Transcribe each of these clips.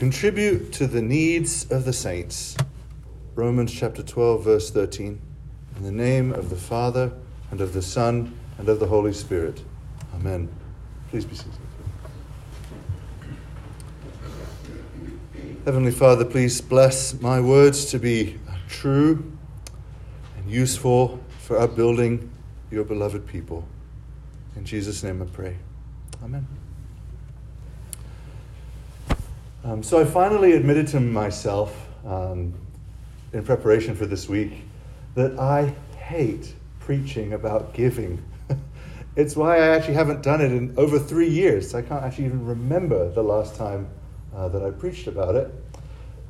contribute to the needs of the saints. Romans chapter 12, verse 13. In the name of the Father, and of the Son, and of the Holy Spirit. Amen. Please be seated. Heavenly Father, please bless my words to be true and useful for upbuilding your beloved people. In Jesus' name I pray. Amen. Um, so I finally admitted to myself um, in preparation for this week that I hate preaching about giving. it's why I actually haven't done it in over three years. I can't actually even remember the last time uh, that I preached about it.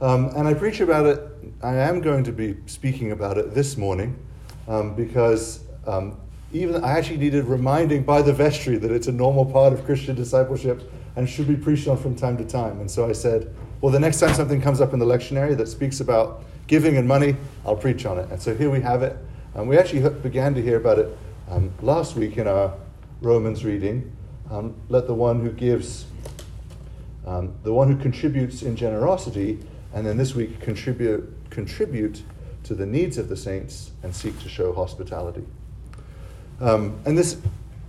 Um, and I preach about it, I am going to be speaking about it this morning um, because um, even I actually needed reminding by the vestry that it's a normal part of Christian discipleship and should be preached on from time to time. And so I said, well, the next time something comes up in the lectionary that speaks about giving and money, I'll preach on it. And so here we have it. And we actually began to hear about it um, last week in our Romans reading. Um, let the one who gives, um, the one who contributes in generosity, and then this week contribute, contribute to the needs of the saints and seek to show hospitality. Um, and this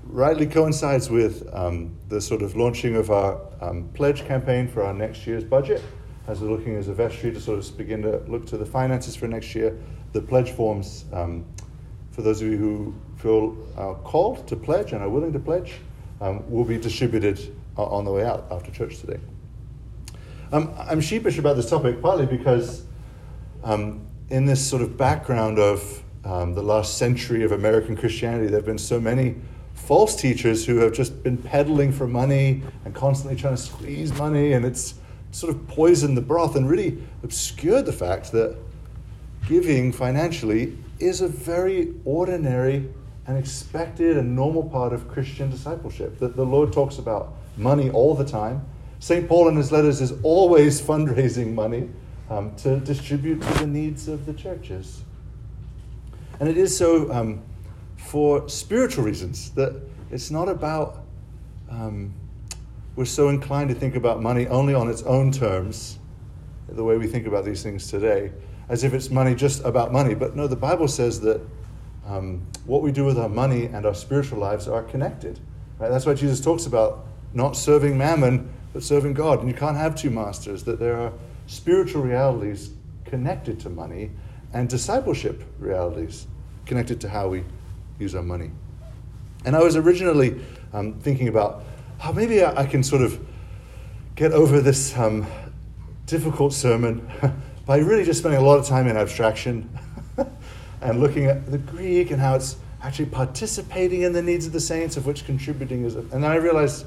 rightly coincides with um, the sort of launching of our um, pledge campaign for our next year's budget. As we're looking as a vestry to sort of begin to look to the finances for next year, the pledge forms, um, for those of you who feel uh, called to pledge and are willing to pledge, um, will be distributed uh, on the way out after church today. Um, I'm sheepish about this topic partly because um, in this sort of background of the last century of American Christianity, there have been so many false teachers who have just been peddling for money and constantly trying to squeeze money, and it's sort of poisoned the broth and really obscured the fact that giving financially is a very ordinary and expected and normal part of Christian discipleship. That the Lord talks about money all the time. St. Paul in his letters is always fundraising money um, to distribute to the needs of the churches. And it is so um, for spiritual reasons, that it's not about, um, we're so inclined to think about money only on its own terms, the way we think about these things today, as if it's money just about money. But no, the Bible says that um, what we do with our money and our spiritual lives are connected. Right? That's why Jesus talks about not serving mammon, but serving God. And you can't have two masters, that there are spiritual realities connected to money and discipleship realities connected to how we use our money. And I was originally um, thinking about how maybe I, I, can sort of get over this um, difficult sermon by really just spending a lot of time in abstraction and looking at the Greek and how it's actually participating in the needs of the saints, of which contributing is. And then I realized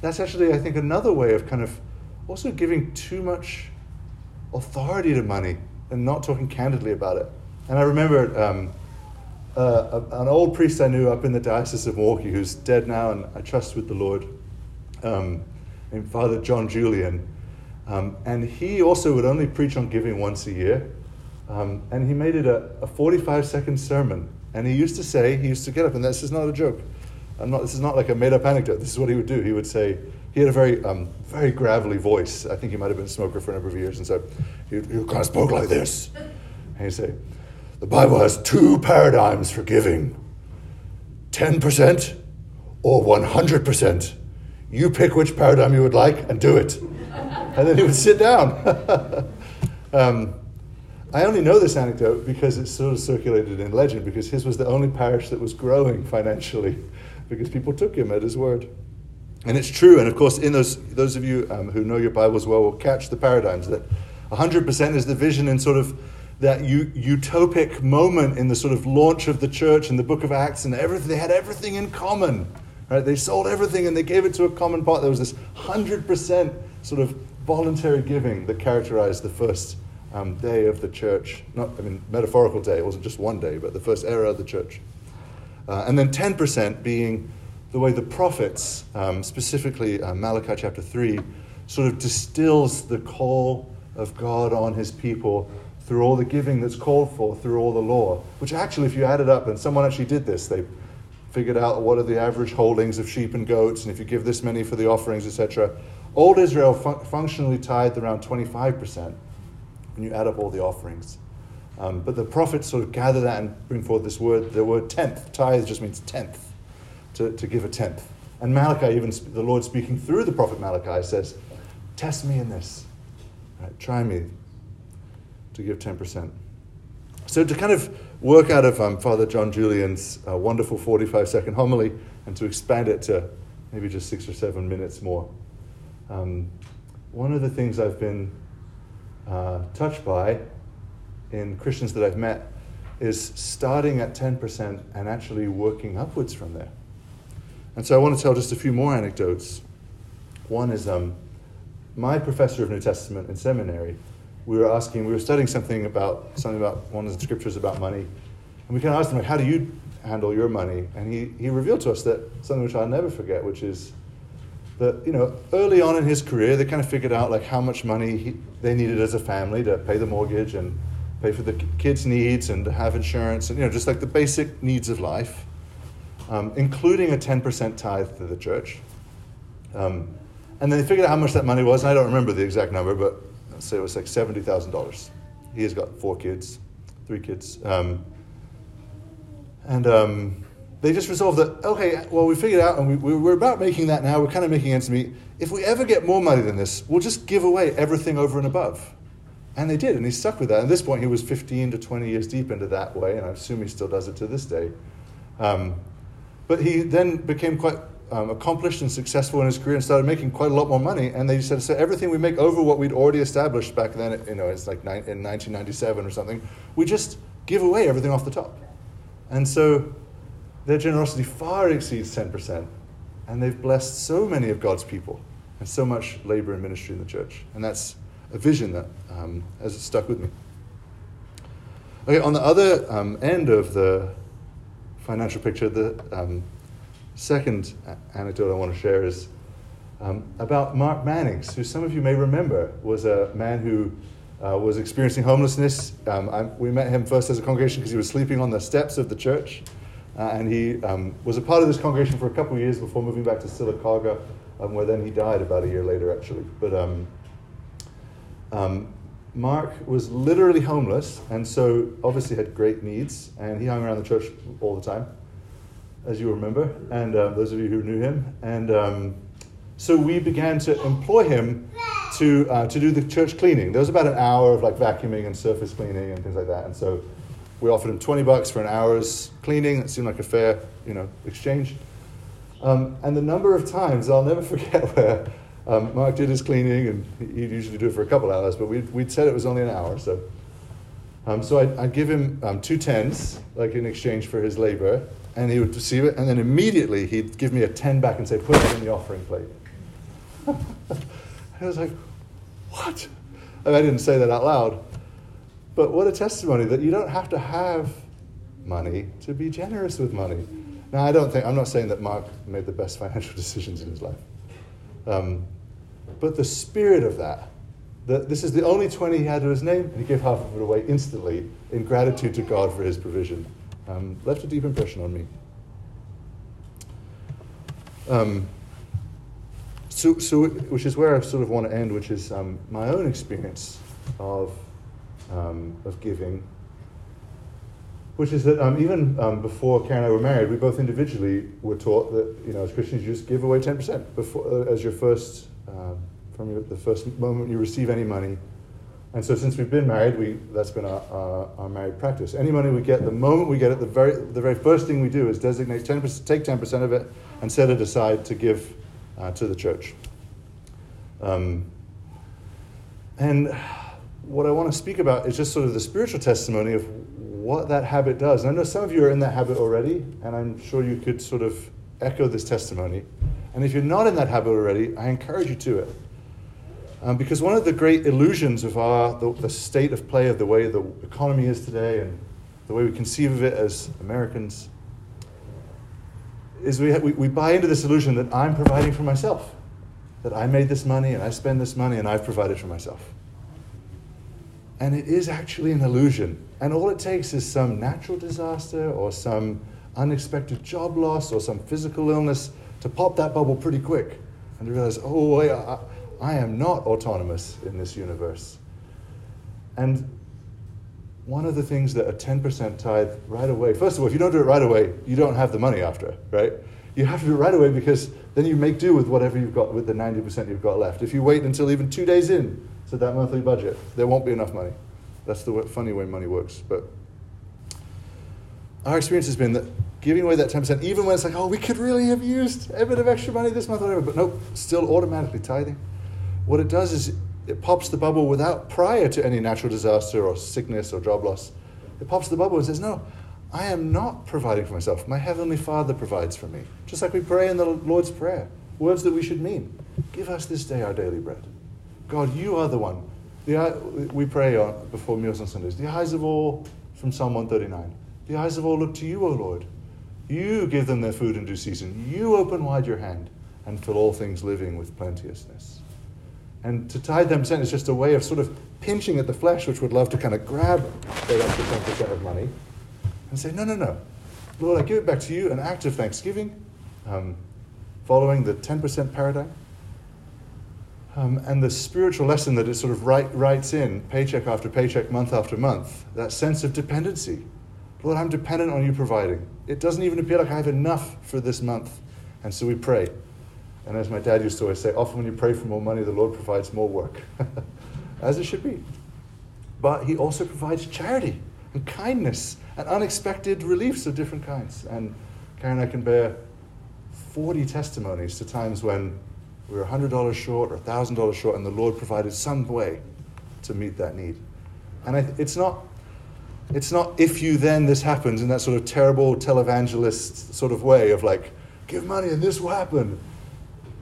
that's actually, I think, another way of kind of also giving too much authority to money and not talking candidly about it. And I remember um, uh, an old priest I knew up in the Diocese of Milwaukee who's dead now and I trust with the Lord, um, named Father John Julian. Um, and he also would only preach on giving once a year. Um, and he made it a, a 45 second sermon. And he used to say, he used to get up, and this is not a joke. I'm not, this is not like a made up anecdote. This is what he would do. He would say, he had a very, um, very gravelly voice. I think he might have been a smoker for a number of years. And so he, he kind of spoke like this. And he'd say, the Bible has two paradigms for giving 10% or 100%. You pick which paradigm you would like and do it. And then he would sit down. um, I only know this anecdote because it's sort of circulated in legend, because his was the only parish that was growing financially, because people took him at his word. And it's true, and of course, in those, those of you um, who know your Bibles well will catch the paradigms that 100% is the vision in sort of that utopic moment in the sort of launch of the church in the book of Acts, and everything, they had everything in common. Right? They sold everything and they gave it to a common pot. There was this 100% sort of voluntary giving that characterized the first um, day of the church. Not, I mean, metaphorical day, it wasn't just one day, but the first era of the church. Uh, and then 10% being the way the prophets, um, specifically uh, Malachi chapter 3, sort of distills the call of God on his people through all the giving that's called for, through all the law. Which actually, if you add it up, and someone actually did this, they figured out what are the average holdings of sheep and goats, and if you give this many for the offerings, etc. Old Israel fun- functionally tithed around 25% when you add up all the offerings. Um, but the prophets sort of gather that and bring forth this word, the word tenth. Tithe just means tenth, to, to give a tenth. And Malachi, even the Lord speaking through the prophet Malachi, says, Test me in this. Right, try me to give 10%. So, to kind of work out of um, Father John Julian's uh, wonderful 45 second homily and to expand it to maybe just six or seven minutes more, um, one of the things I've been uh, touched by in Christians that I've met is starting at 10% and actually working upwards from there. And so I want to tell just a few more anecdotes. One is um, my professor of New Testament in seminary. We were asking, we were studying something about something about one of the scriptures about money, and we kind of asked him, like, "How do you handle your money?" And he he revealed to us that something which I'll never forget, which is that you know early on in his career they kind of figured out like how much money he, they needed as a family to pay the mortgage and pay for the kids' needs and to have insurance and you know just like the basic needs of life um, including a 10% tithe to the church. Um, and then they figured out how much that money was, and I don't remember the exact number, but say it was like $70,000. He has got four kids, three kids. Um, and um, they just resolved that, okay, well, we figured out, and we, we're about making that now, we're kind of making ends meet. If we ever get more money than this, we'll just give away everything over and above. And they did, and he stuck with that. At this point, he was 15 to 20 years deep into that way, and I assume he still does it to this day. Um, but he then became quite um, accomplished and successful in his career and started making quite a lot more money. And they said, so everything we make over what we'd already established back then, you know, it's like in 1997 or something, we just give away everything off the top. And so their generosity far exceeds 10%. And they've blessed so many of God's people and so much labor and ministry in the church. And that's a vision that um, has stuck with me. Okay, on the other um, end of the financial picture. The um, second anecdote I want to share is um, about Mark Mannix, who some of you may remember was a man who uh, was experiencing homelessness. Um, I, we met him first as a congregation because he was sleeping on the steps of the church. Uh, and he um, was a part of this congregation for a couple of years before moving back to Sylacauga, um, where then he died about a year later, actually. But um, um, Mark was literally homeless, and so obviously had great needs, and he hung around the church all the time, as you remember, and um, those of you who knew him. And um, so we began to employ him to, uh, to do the church cleaning. There was about an hour of like vacuuming and surface cleaning and things like that, and so we offered him 20 bucks for an hour's cleaning. It seemed like a fair, you know, exchange. Um, and the number of times, I'll never forget where um, Mark did his cleaning, and he'd usually do it for a couple hours, but we'd, we'd said it was only an hour. So, um, so I'd, I'd, give him um, two tens, like in exchange for his labor, and he would receive it, and then immediately he'd give me a ten back and say, "Put it in the offering plate." I was like, "What?" And I didn't say that out loud, but what a testimony that you don't have to have money to be generous with money. Now, I don't think I'm not saying that Mark made the best financial decisions in his life. Um, but the spirit of that, that this is the only 20 he had to his name, and he gave half of it away instantly in gratitude to God for his provision, um, left a deep impression on me. Um, so, so, which is where I sort of want to end, which is um, my own experience of, um, of giving which is that um, even um, before Karen and I were married, we both individually were taught that you know as Christians you just give away ten percent before uh, as your first um, from your, the first moment you receive any money. And so since we've been married, we that's been our, our, our, married practice. Any money we get, the moment we get it, the very the very first thing we do is designate ten percent, take ten percent of it, and set it aside to give uh, to the church. Um, and what I want to speak about is just sort of the spiritual testimony of what that habit does. And I know some of you are in that habit already, and I'm sure you could sort of echo this testimony. And if you're not in that habit already, I encourage you to it. Um, because one of the great illusions of our, the, the, state of play of the way the economy is today and the way we conceive of it as Americans is we, we, we buy into this illusion that I'm providing for myself, that I made this money and I spend this money and I've provided for myself. And it is actually an illusion. And all it takes is some natural disaster or some unexpected job loss or some physical illness to pop that bubble pretty quick and to realize, oh, wait, I, I am not autonomous in this universe. And one of the things that a 10% tithe right away, first of all, if you don't do it right away, you don't have the money after, right? You have to do it right away because then you make do with whatever you've got, with the 90% you've got left. If you wait until even two days in to that monthly budget, there won't be enough money. That's the funny way money works. But our experience has been that giving away that 10%, even when it's like, oh, we could really have used a bit of extra money this month, whatever, but nope, still automatically tithing. What it does is it pops the bubble without prior to any natural disaster or sickness or job loss. It pops the bubble and says, No, I am not providing for myself. My Heavenly Father provides for me. Just like we pray in the Lord's Prayer, words that we should mean. Give us this day our daily bread. God, you are the one. The, we pray on, before meals on Sundays. The eyes of all, from Psalm 139, the eyes of all look to you, O Lord. You give them their food in due season. You open wide your hand and fill all things living with plenteousness. And to tithe ten percent is just a way of sort of pinching at the flesh, which would love to kind of grab that extra 10% of money and say, no, no, no. Lord, I give it back to you, an act of thanksgiving, um, following the 10% paradigm. Um, and the spiritual lesson that it sort of write, writes in, paycheck after paycheck, month after month, that sense of dependency. Lord, I'm dependent on you providing. It doesn't even appear like I have enough for this month. And so we pray. And as my dad used to always say, often when you pray for more money, the Lord provides more work, as it should be. But He also provides charity and kindness and unexpected reliefs of different kinds. And Karen and I can bear 40 testimonies to times when we were $100 short or $1,000 short, and the Lord provided some way to meet that need. And I, it's not it's not if you then this happens in that sort of terrible televangelist sort of way of like give money and this will happen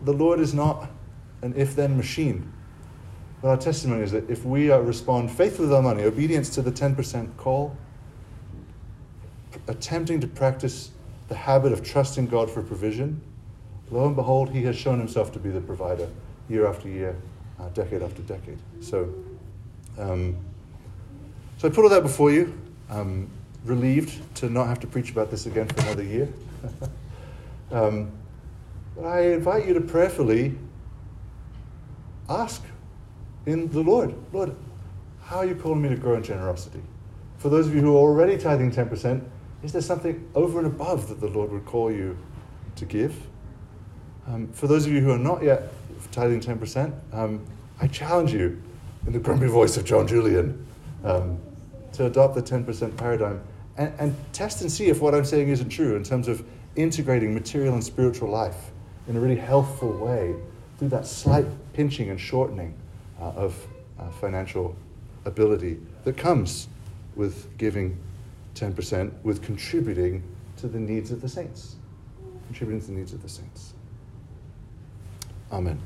the Lord is not an if then machine. But our testimony is that if we uh, respond faithfully with our money, obedience to the 10% call, attempting to practice the habit of trusting God for provision, lo and behold, He has shown Himself to be the provider year after year, uh, decade after decade. So, um, so I put all that before you. Um, relieved to not have to preach about this again for another year. um, but I invite you to prayerfully ask in the Lord, Lord, how are you calling me to grow in generosity? For those of you who are already tithing 10%, is there something over and above that the Lord would call you to give? Um, for those of you who are not yet tithing 10%, um, I challenge you, in the grumpy voice of John Julian, um, to adopt the 10% paradigm and, and test and see if what I'm saying isn't true in terms of integrating material and spiritual life in a really healthful way through that slight pinching and shortening uh, of uh, financial ability that comes with giving 10%, with contributing to the needs of the saints. Contributing to the needs of the saints. Amen.